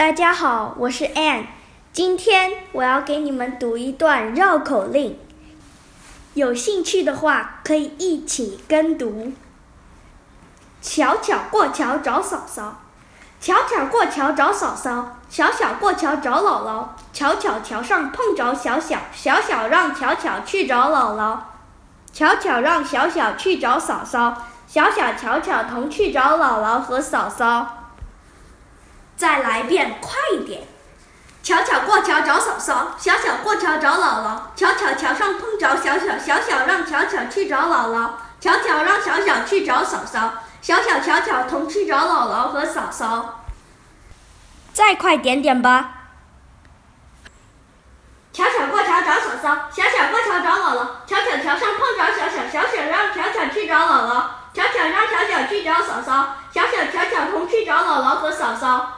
大家好，我是 Ann，今天我要给你们读一段绕口令，有兴趣的话可以一起跟读。巧巧过桥找嫂嫂，巧巧过桥找嫂嫂，小小过桥找姥姥，巧巧桥上碰着小小，小小让巧巧去找姥姥，巧巧让小小去找嫂嫂，小小巧巧同去找姥姥和嫂嫂。再来一遍，快一点！巧巧过桥找嫂嫂，小小过桥找姥姥，巧巧桥上碰着小小，小小让巧巧去找姥姥，巧巧让小小去找嫂嫂，小小巧巧同去找姥姥和嫂嫂。再快点点吧！巧巧过桥找嫂嫂，小小过桥找姥姥，巧巧桥上碰着小小，小小让巧巧去找姥姥，巧巧让小小去找嫂嫂，小小巧巧同去找姥姥和嫂嫂。